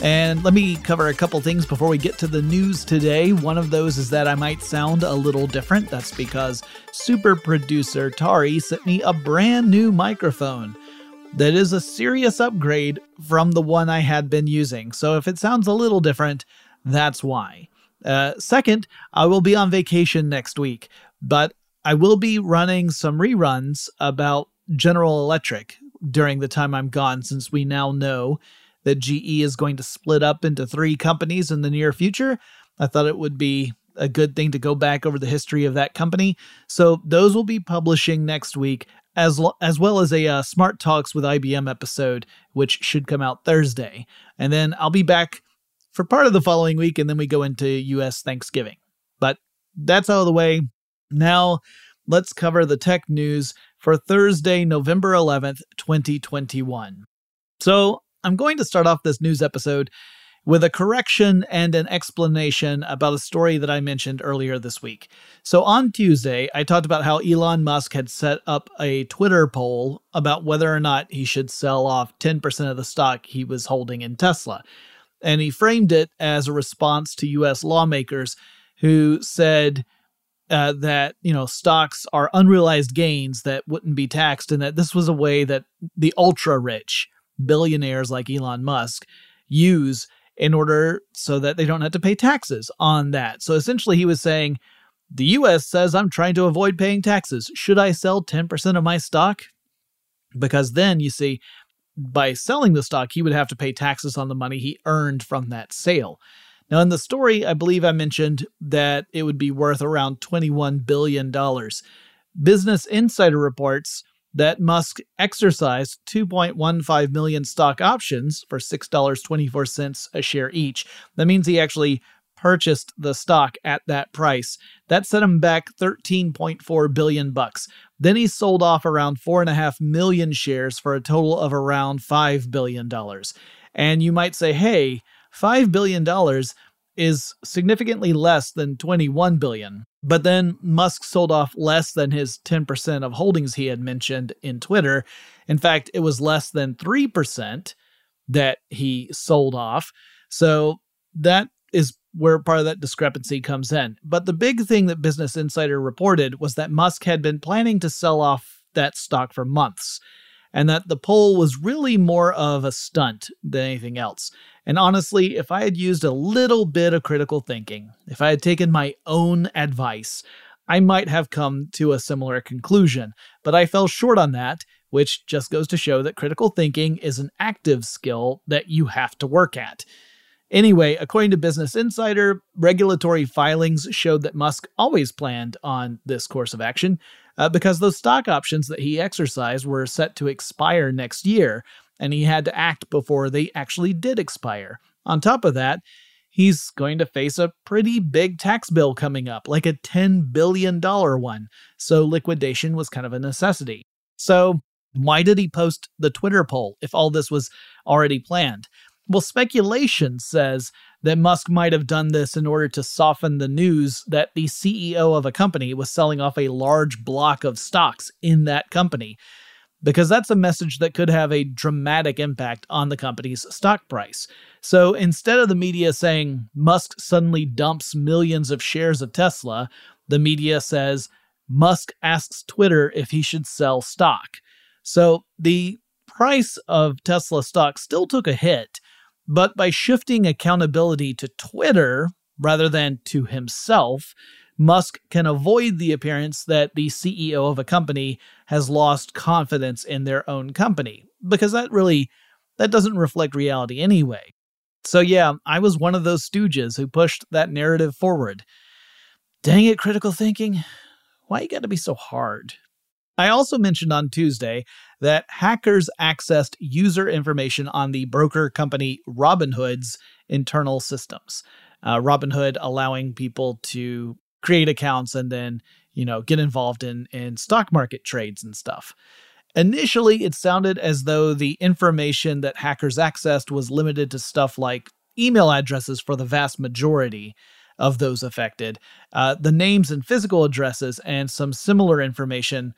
And let me cover a couple things before we get to the news today. One of those is that I might sound a little different. That's because super producer Tari sent me a brand new microphone that is a serious upgrade from the one I had been using. So if it sounds a little different, that's why. Uh, second, I will be on vacation next week, but I will be running some reruns about General Electric during the time I'm gone, since we now know that GE is going to split up into three companies in the near future. I thought it would be a good thing to go back over the history of that company. So those will be publishing next week, as lo- as well as a uh, Smart Talks with IBM episode, which should come out Thursday. And then I'll be back for part of the following week, and then we go into U.S. Thanksgiving. But that's out of the way. Now let's cover the tech news for Thursday, November 11th, 2021. So I'm going to start off this news episode with a correction and an explanation about a story that I mentioned earlier this week. So, on Tuesday, I talked about how Elon Musk had set up a Twitter poll about whether or not he should sell off 10% of the stock he was holding in Tesla. And he framed it as a response to US lawmakers who said, uh, that you know stocks are unrealized gains that wouldn't be taxed, and that this was a way that the ultra rich billionaires like Elon Musk use in order so that they don't have to pay taxes on that. So essentially, he was saying, the US says I'm trying to avoid paying taxes. Should I sell 10% of my stock? Because then, you see, by selling the stock, he would have to pay taxes on the money he earned from that sale. Now, in the story, I believe I mentioned that it would be worth around $21 billion. Business Insider reports that Musk exercised 2.15 million stock options for $6.24 a share each. That means he actually purchased the stock at that price. That set him back 13.4 billion bucks. Then he sold off around 4.5 million shares for a total of around $5 billion. And you might say, hey, $5 billion is significantly less than 21 billion. But then Musk sold off less than his 10% of holdings he had mentioned in Twitter. In fact, it was less than 3% that he sold off. So that is where part of that discrepancy comes in. But the big thing that Business Insider reported was that Musk had been planning to sell off that stock for months and that the poll was really more of a stunt than anything else. And honestly, if I had used a little bit of critical thinking, if I had taken my own advice, I might have come to a similar conclusion. But I fell short on that, which just goes to show that critical thinking is an active skill that you have to work at. Anyway, according to Business Insider, regulatory filings showed that Musk always planned on this course of action uh, because those stock options that he exercised were set to expire next year, and he had to act before they actually did expire. On top of that, he's going to face a pretty big tax bill coming up, like a $10 billion one, so liquidation was kind of a necessity. So, why did he post the Twitter poll if all this was already planned? Well, speculation says that Musk might have done this in order to soften the news that the CEO of a company was selling off a large block of stocks in that company, because that's a message that could have a dramatic impact on the company's stock price. So instead of the media saying Musk suddenly dumps millions of shares of Tesla, the media says Musk asks Twitter if he should sell stock. So the price of Tesla stock still took a hit but by shifting accountability to Twitter rather than to himself, Musk can avoid the appearance that the CEO of a company has lost confidence in their own company because that really that doesn't reflect reality anyway. So yeah, I was one of those stooges who pushed that narrative forward. Dang it, critical thinking. Why you got to be so hard? I also mentioned on Tuesday that hackers accessed user information on the broker company Robinhood's internal systems. Uh, Robinhood allowing people to create accounts and then, you know, get involved in in stock market trades and stuff. Initially, it sounded as though the information that hackers accessed was limited to stuff like email addresses for the vast majority of those affected, uh, the names and physical addresses, and some similar information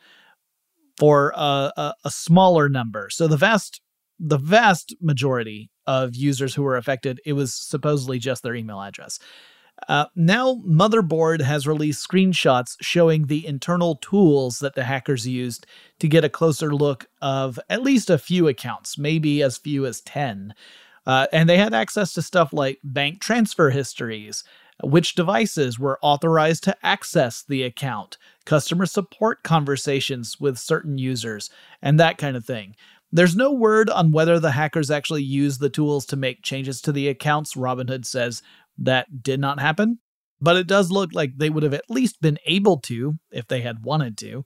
for a, a, a smaller number. So the vast the vast majority of users who were affected, it was supposedly just their email address. Uh, now, Motherboard has released screenshots showing the internal tools that the hackers used to get a closer look of at least a few accounts, maybe as few as 10. Uh, and they had access to stuff like bank transfer histories, which devices were authorized to access the account, customer support conversations with certain users, and that kind of thing. There's no word on whether the hackers actually used the tools to make changes to the accounts. Robinhood says that did not happen, but it does look like they would have at least been able to if they had wanted to.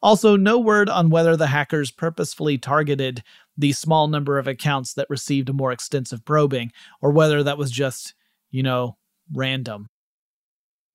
Also, no word on whether the hackers purposefully targeted the small number of accounts that received a more extensive probing, or whether that was just, you know, random.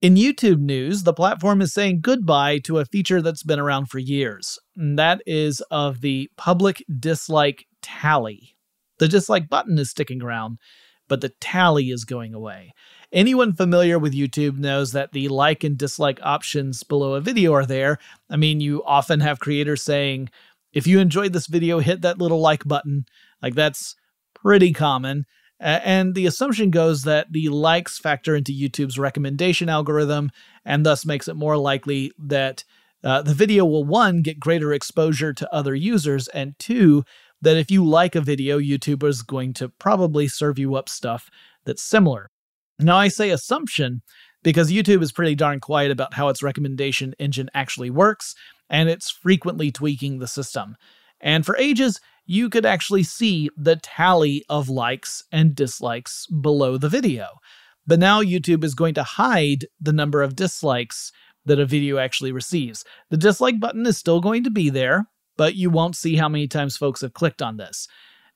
In YouTube news, the platform is saying goodbye to a feature that's been around for years, and that is of the public dislike tally. The dislike button is sticking around, but the tally is going away. Anyone familiar with YouTube knows that the like and dislike options below a video are there. I mean, you often have creators saying, if you enjoyed this video, hit that little like button. Like, that's pretty common. And the assumption goes that the likes factor into YouTube's recommendation algorithm and thus makes it more likely that uh, the video will, one, get greater exposure to other users, and two, that if you like a video, YouTube is going to probably serve you up stuff that's similar. Now, I say assumption because YouTube is pretty darn quiet about how its recommendation engine actually works, and it's frequently tweaking the system. And for ages, you could actually see the tally of likes and dislikes below the video. But now YouTube is going to hide the number of dislikes that a video actually receives. The dislike button is still going to be there, but you won't see how many times folks have clicked on this.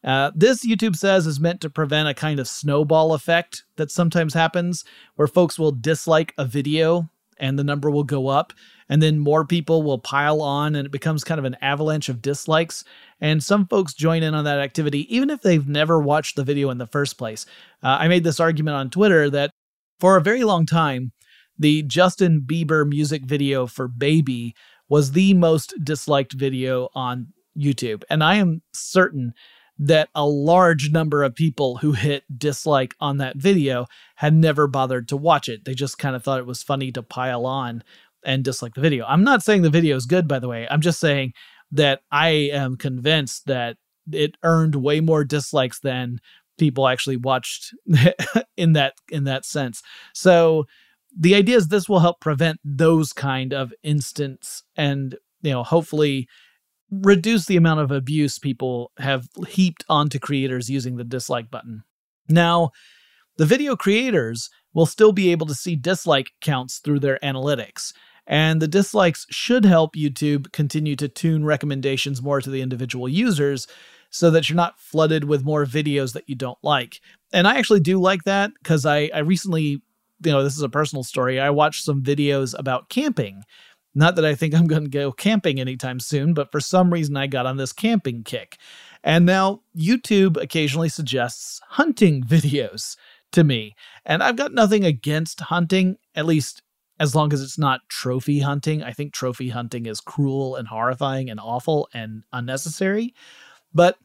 Uh, this, YouTube says, is meant to prevent a kind of snowball effect that sometimes happens where folks will dislike a video and the number will go up and then more people will pile on and it becomes kind of an avalanche of dislikes and some folks join in on that activity even if they've never watched the video in the first place uh, i made this argument on twitter that for a very long time the justin bieber music video for baby was the most disliked video on youtube and i am certain that a large number of people who hit dislike on that video had never bothered to watch it. They just kind of thought it was funny to pile on and dislike the video. I'm not saying the video is good, by the way. I'm just saying that I am convinced that it earned way more dislikes than people actually watched in that in that sense. So the idea is this will help prevent those kind of instance and you know hopefully reduce the amount of abuse people have heaped onto creators using the dislike button. Now, the video creators will still be able to see dislike counts through their analytics. And the dislikes should help YouTube continue to tune recommendations more to the individual users so that you're not flooded with more videos that you don't like. And I actually do like that because I, I recently, you know, this is a personal story. I watched some videos about camping not that I think I'm going to go camping anytime soon, but for some reason I got on this camping kick. And now YouTube occasionally suggests hunting videos to me. And I've got nothing against hunting, at least as long as it's not trophy hunting. I think trophy hunting is cruel and horrifying and awful and unnecessary. But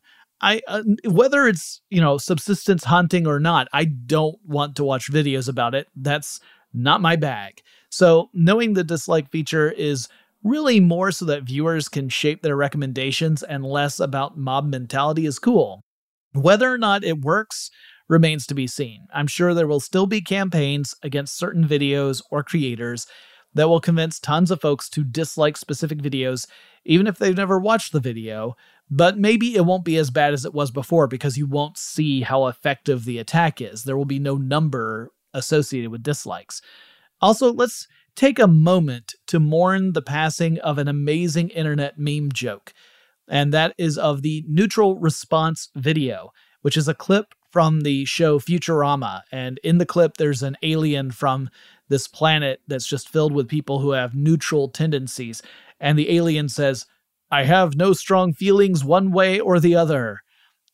I uh, whether it's, you know, subsistence hunting or not, I don't want to watch videos about it. That's not my bag. So, knowing the dislike feature is really more so that viewers can shape their recommendations and less about mob mentality is cool. Whether or not it works remains to be seen. I'm sure there will still be campaigns against certain videos or creators that will convince tons of folks to dislike specific videos, even if they've never watched the video. But maybe it won't be as bad as it was before because you won't see how effective the attack is. There will be no number associated with dislikes. Also, let's take a moment to mourn the passing of an amazing internet meme joke, and that is of the neutral response video, which is a clip from the show Futurama. And in the clip, there's an alien from this planet that's just filled with people who have neutral tendencies. And the alien says, I have no strong feelings one way or the other.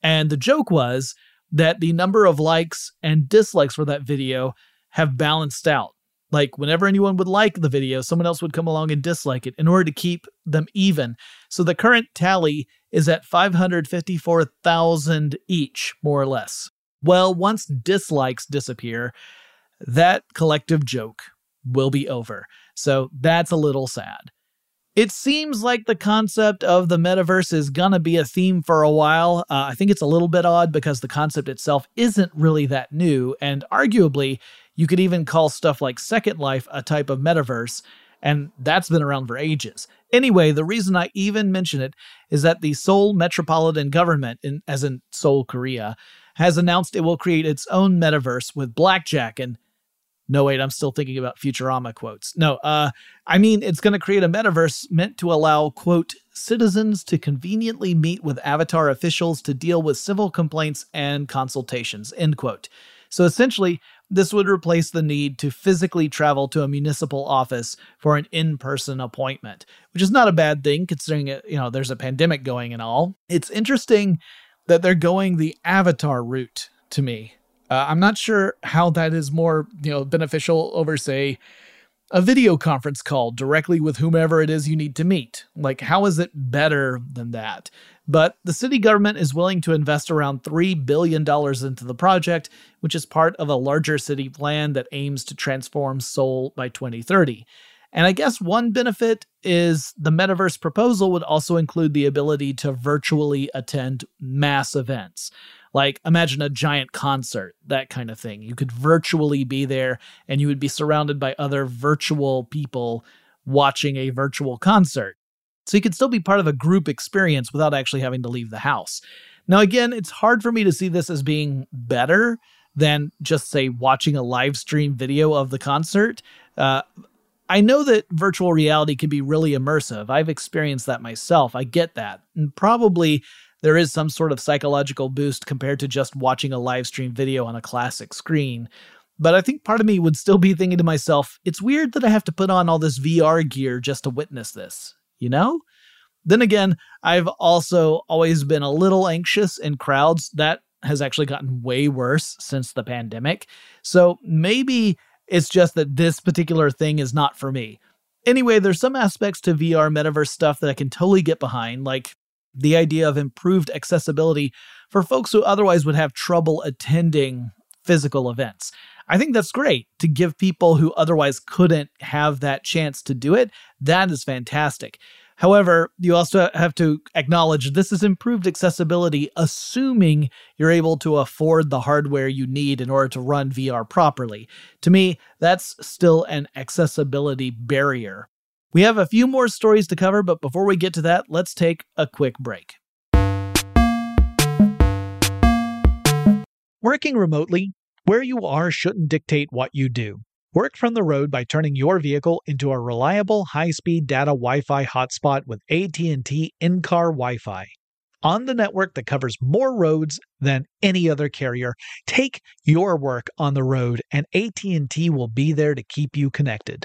And the joke was that the number of likes and dislikes for that video have balanced out. Like whenever anyone would like the video, someone else would come along and dislike it in order to keep them even. So the current tally is at 554,000 each, more or less. Well, once dislikes disappear, that collective joke will be over. So that's a little sad. It seems like the concept of the metaverse is gonna be a theme for a while. Uh, I think it's a little bit odd because the concept itself isn't really that new, and arguably, you could even call stuff like Second Life a type of metaverse, and that's been around for ages. Anyway, the reason I even mention it is that the Seoul Metropolitan Government, in, as in Seoul, Korea, has announced it will create its own metaverse with blackjack and no wait i'm still thinking about futurama quotes no uh i mean it's going to create a metaverse meant to allow quote citizens to conveniently meet with avatar officials to deal with civil complaints and consultations end quote so essentially this would replace the need to physically travel to a municipal office for an in-person appointment, which is not a bad thing considering it, you know, there's a pandemic going and all. It's interesting that they're going the avatar route to me. Uh, I'm not sure how that is more, you know, beneficial over say a video conference call directly with whomever it is you need to meet. Like, how is it better than that? But the city government is willing to invest around $3 billion into the project, which is part of a larger city plan that aims to transform Seoul by 2030. And I guess one benefit is the metaverse proposal would also include the ability to virtually attend mass events. Like, imagine a giant concert, that kind of thing. You could virtually be there and you would be surrounded by other virtual people watching a virtual concert. So you could still be part of a group experience without actually having to leave the house. Now, again, it's hard for me to see this as being better than just, say, watching a live stream video of the concert. Uh, I know that virtual reality can be really immersive. I've experienced that myself. I get that. And probably there is some sort of psychological boost compared to just watching a live stream video on a classic screen. But I think part of me would still be thinking to myself, it's weird that I have to put on all this VR gear just to witness this, you know? Then again, I've also always been a little anxious in crowds. That has actually gotten way worse since the pandemic. So maybe it's just that this particular thing is not for me. Anyway, there's some aspects to VR metaverse stuff that I can totally get behind, like the idea of improved accessibility for folks who otherwise would have trouble attending physical events. I think that's great to give people who otherwise couldn't have that chance to do it. That is fantastic. However, you also have to acknowledge this is improved accessibility, assuming you're able to afford the hardware you need in order to run VR properly. To me, that's still an accessibility barrier. We have a few more stories to cover, but before we get to that, let's take a quick break. Working remotely, where you are shouldn't dictate what you do. Work from the road by turning your vehicle into a reliable high-speed data Wi-Fi hotspot with AT&T in-car Wi-Fi. On the network that covers more roads than any other carrier, take your work on the road and AT&T will be there to keep you connected.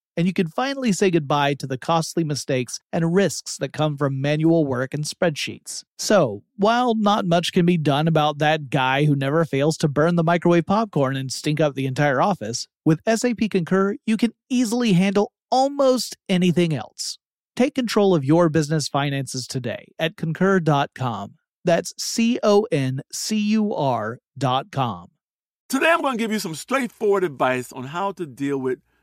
and you can finally say goodbye to the costly mistakes and risks that come from manual work and spreadsheets. So, while not much can be done about that guy who never fails to burn the microwave popcorn and stink up the entire office, with SAP Concur, you can easily handle almost anything else. Take control of your business finances today at concur.com. That's C O N C U R.com. Today, I'm going to give you some straightforward advice on how to deal with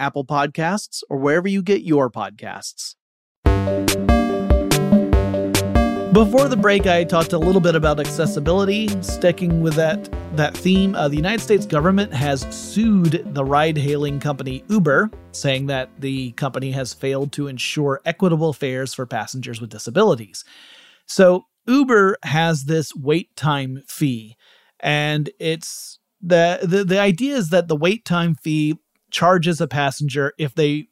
Apple Podcasts, or wherever you get your podcasts. Before the break, I talked a little bit about accessibility. Sticking with that that theme, uh, the United States government has sued the ride-hailing company Uber, saying that the company has failed to ensure equitable fares for passengers with disabilities. So Uber has this wait time fee, and it's the the, the idea is that the wait time fee charges a passenger if they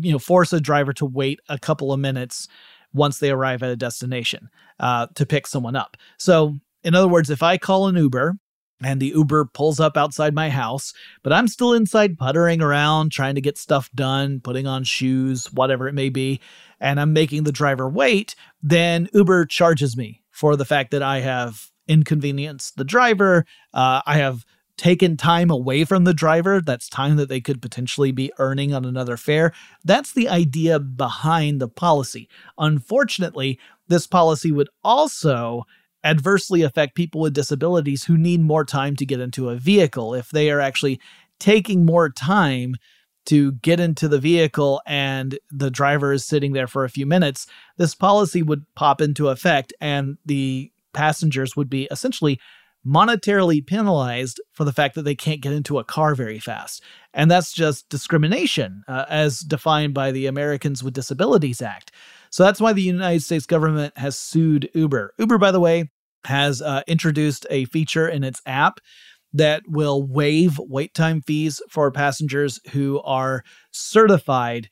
you know force a driver to wait a couple of minutes once they arrive at a destination uh, to pick someone up. So, in other words, if I call an Uber and the Uber pulls up outside my house, but I'm still inside puttering around, trying to get stuff done, putting on shoes, whatever it may be, and I'm making the driver wait, then Uber charges me for the fact that I have inconvenienced the driver. Uh, I have taken time away from the driver. That's time that they could potentially be earning on another fare. That's the idea behind the policy. Unfortunately, this policy would also adversely affect people with disabilities who need more time to get into a vehicle. If they are actually taking more time to get into the vehicle and the driver is sitting there for a few minutes, this policy would pop into effect and the passengers would be essentially monetarily penalized for the fact that they can't get into a car very fast. And that's just discrimination uh, as defined by the Americans with Disabilities Act. So that's why the United States government has sued Uber. Uber, by the way, has uh, introduced a feature in its app that will waive wait time fees for passengers who are certified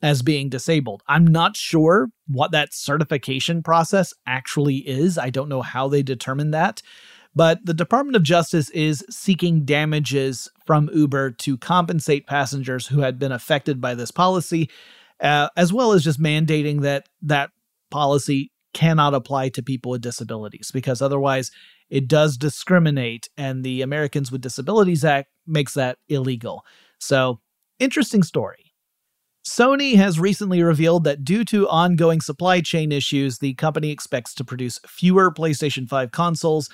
as being disabled. I'm not sure what that certification process actually is. I don't know how they determine that. But the Department of Justice is seeking damages from Uber to compensate passengers who had been affected by this policy, uh, as well as just mandating that that policy cannot apply to people with disabilities because otherwise it does discriminate and the Americans with Disabilities Act makes that illegal. So, interesting story. Sony has recently revealed that due to ongoing supply chain issues, the company expects to produce fewer PlayStation 5 consoles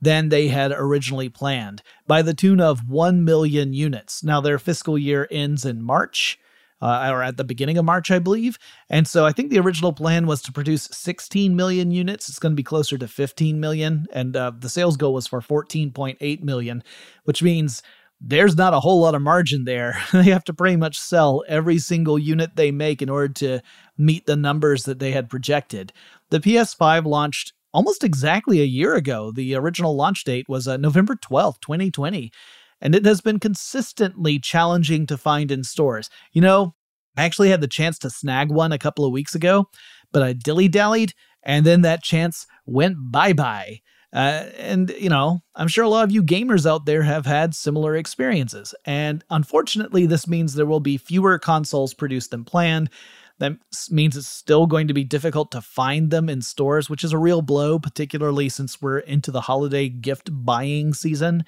than they had originally planned, by the tune of 1 million units. Now, their fiscal year ends in March, uh, or at the beginning of March, I believe. And so I think the original plan was to produce 16 million units. It's going to be closer to 15 million. And uh, the sales goal was for 14.8 million, which means there's not a whole lot of margin there. they have to pretty much sell every single unit they make in order to meet the numbers that they had projected. The PS5 launched almost exactly a year ago. The original launch date was uh, November 12th, 2020 and it has been consistently challenging to find in stores. You know, I actually had the chance to snag one a couple of weeks ago, but I dilly dallied, and then that chance went bye bye. Uh, and, you know, I'm sure a lot of you gamers out there have had similar experiences. And unfortunately, this means there will be fewer consoles produced than planned. That means it's still going to be difficult to find them in stores, which is a real blow, particularly since we're into the holiday gift buying season.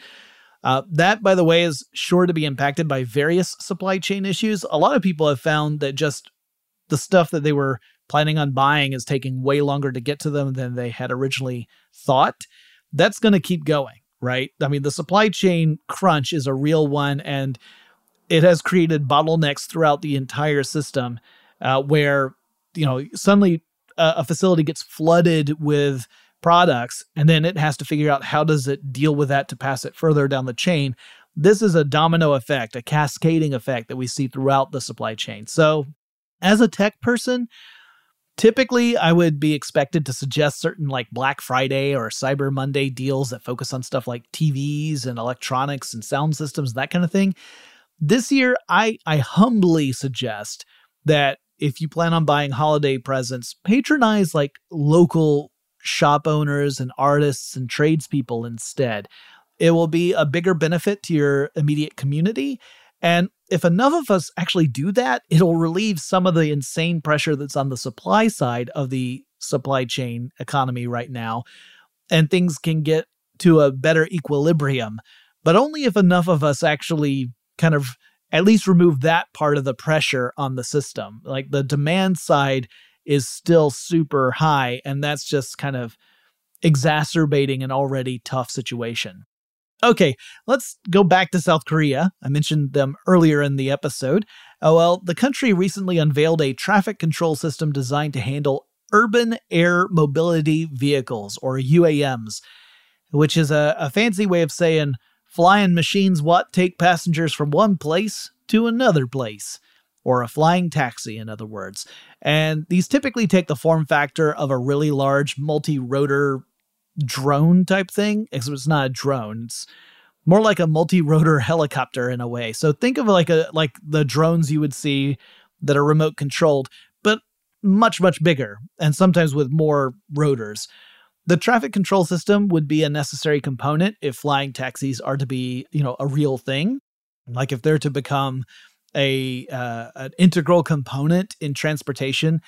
Uh, that, by the way, is sure to be impacted by various supply chain issues. A lot of people have found that just the stuff that they were planning on buying is taking way longer to get to them than they had originally thought. That's going to keep going, right? I mean, the supply chain crunch is a real one, and it has created bottlenecks throughout the entire system uh, where, you know, suddenly a, a facility gets flooded with products and then it has to figure out how does it deal with that to pass it further down the chain. This is a domino effect a cascading effect that we see throughout the supply chain. So as a tech person typically i would be expected to suggest certain like black friday or cyber monday deals that focus on stuff like tvs and electronics and sound systems that kind of thing. This year i i humbly suggest that if you plan on buying holiday presents patronize like local shop owners and artists and tradespeople instead. It will be a bigger benefit to your immediate community. And if enough of us actually do that, it'll relieve some of the insane pressure that's on the supply side of the supply chain economy right now. And things can get to a better equilibrium. But only if enough of us actually kind of at least remove that part of the pressure on the system. Like the demand side is still super high. And that's just kind of exacerbating an already tough situation. Okay, let's go back to South Korea. I mentioned them earlier in the episode. Oh, well, the country recently unveiled a traffic control system designed to handle urban air mobility vehicles, or UAMs, which is a, a fancy way of saying flying machines what take passengers from one place to another place or a flying taxi, in other words. And these typically take the form factor of a really large multi rotor drone type thing, except it's not a drone. It's more like a multi rotor helicopter in a way. So think of like a like the drones you would see that are remote controlled, but much, much bigger and sometimes with more rotors. The traffic control system would be a necessary component if flying taxis are to be, you know, a real thing. Like if they're to become a uh, an integral component in transportation,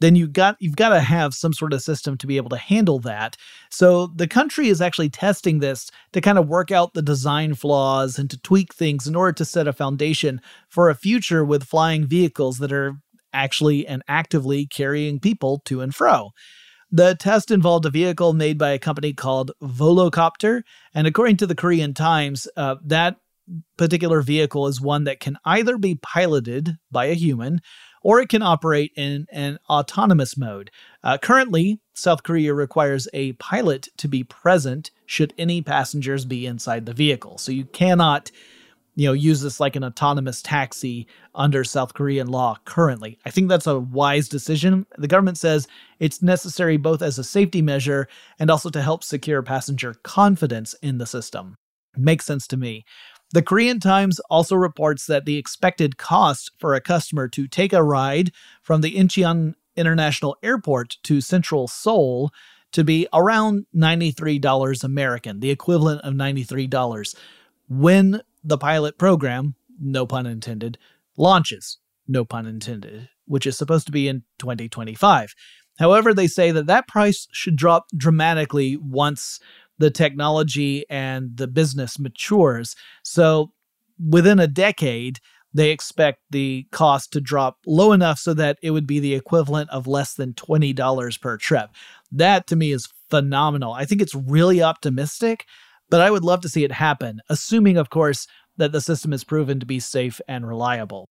then you got you've got to have some sort of system to be able to handle that. So the country is actually testing this to kind of work out the design flaws and to tweak things in order to set a foundation for a future with flying vehicles that are actually and actively carrying people to and fro. The test involved a vehicle made by a company called Volocopter, and according to the Korean Times, uh, that particular vehicle is one that can either be piloted by a human or it can operate in an autonomous mode. Uh, currently, South Korea requires a pilot to be present should any passengers be inside the vehicle. So you cannot you know use this like an autonomous taxi under South Korean law currently. I think that's a wise decision. The government says it's necessary both as a safety measure and also to help secure passenger confidence in the system. Makes sense to me. The Korean Times also reports that the expected cost for a customer to take a ride from the Incheon International Airport to Central Seoul to be around $93 American, the equivalent of $93 when the pilot program, no pun intended, launches, no pun intended, which is supposed to be in 2025. However, they say that that price should drop dramatically once the technology and the business matures. So within a decade, they expect the cost to drop low enough so that it would be the equivalent of less than $20 per trip. That to me is phenomenal. I think it's really optimistic, but I would love to see it happen, assuming, of course, that the system is proven to be safe and reliable.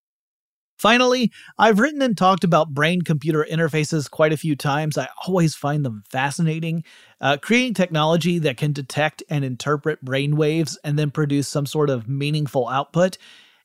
Finally, I've written and talked about brain computer interfaces quite a few times. I always find them fascinating. Uh, creating technology that can detect and interpret brain waves and then produce some sort of meaningful output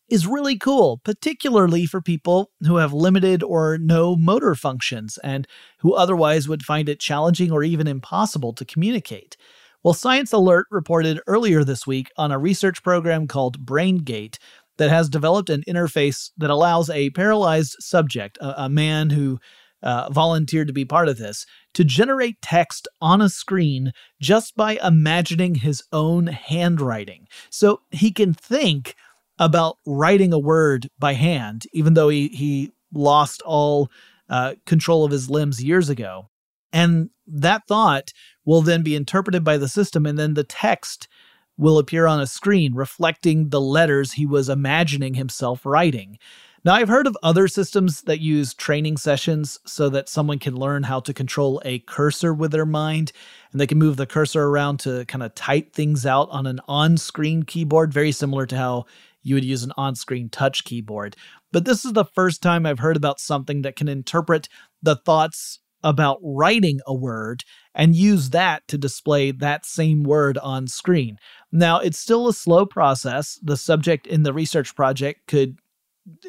is really cool, particularly for people who have limited or no motor functions and who otherwise would find it challenging or even impossible to communicate. Well, Science Alert reported earlier this week on a research program called BrainGate that has developed an interface that allows a paralyzed subject, a, a man who uh, volunteered to be part of this, to generate text on a screen just by imagining his own handwriting. So he can think about writing a word by hand, even though he, he lost all uh, control of his limbs years ago. And that thought will then be interpreted by the system, and then the text will appear on a screen reflecting the letters he was imagining himself writing. Now, I've heard of other systems that use training sessions so that someone can learn how to control a cursor with their mind, and they can move the cursor around to kind of type things out on an on screen keyboard, very similar to how you would use an on screen touch keyboard. But this is the first time I've heard about something that can interpret the thoughts about writing a word and use that to display that same word on screen. Now, it's still a slow process. The subject in the research project could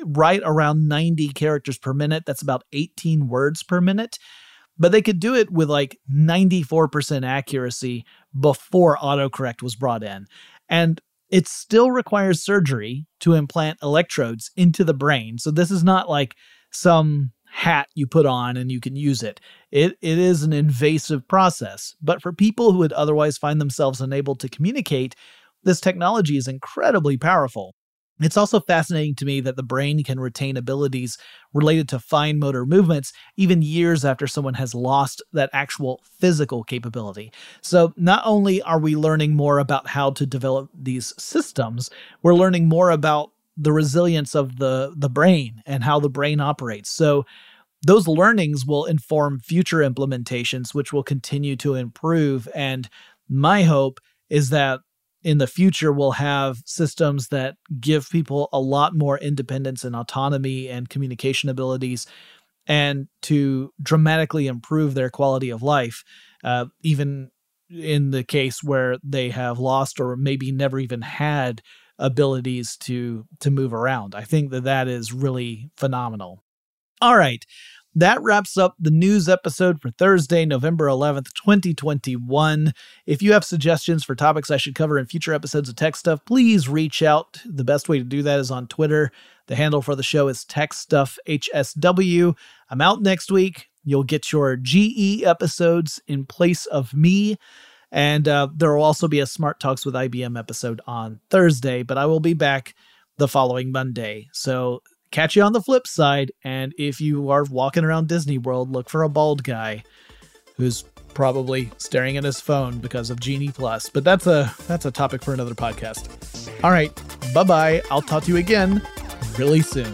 write around 90 characters per minute. That's about 18 words per minute. But they could do it with like 94% accuracy before autocorrect was brought in. And it still requires surgery to implant electrodes into the brain. So this is not like some hat you put on and you can use it. It it is an invasive process, but for people who would otherwise find themselves unable to communicate, this technology is incredibly powerful. It's also fascinating to me that the brain can retain abilities related to fine motor movements even years after someone has lost that actual physical capability. So, not only are we learning more about how to develop these systems, we're learning more about the resilience of the the brain and how the brain operates. So those learnings will inform future implementations which will continue to improve and my hope is that in the future we'll have systems that give people a lot more independence and autonomy and communication abilities and to dramatically improve their quality of life uh, even in the case where they have lost or maybe never even had abilities to to move around. I think that that is really phenomenal. All right. That wraps up the news episode for Thursday, November 11th, 2021. If you have suggestions for topics I should cover in future episodes of Tech Stuff, please reach out. The best way to do that is on Twitter. The handle for the show is Tech TechStuffHSW. I'm out next week. You'll get your GE episodes in place of me. And uh, there will also be a Smart Talks with IBM episode on Thursday, but I will be back the following Monday. So catch you on the flip side. And if you are walking around Disney World, look for a bald guy who's probably staring at his phone because of Genie Plus. But that's a that's a topic for another podcast. All right, bye bye. I'll talk to you again really soon.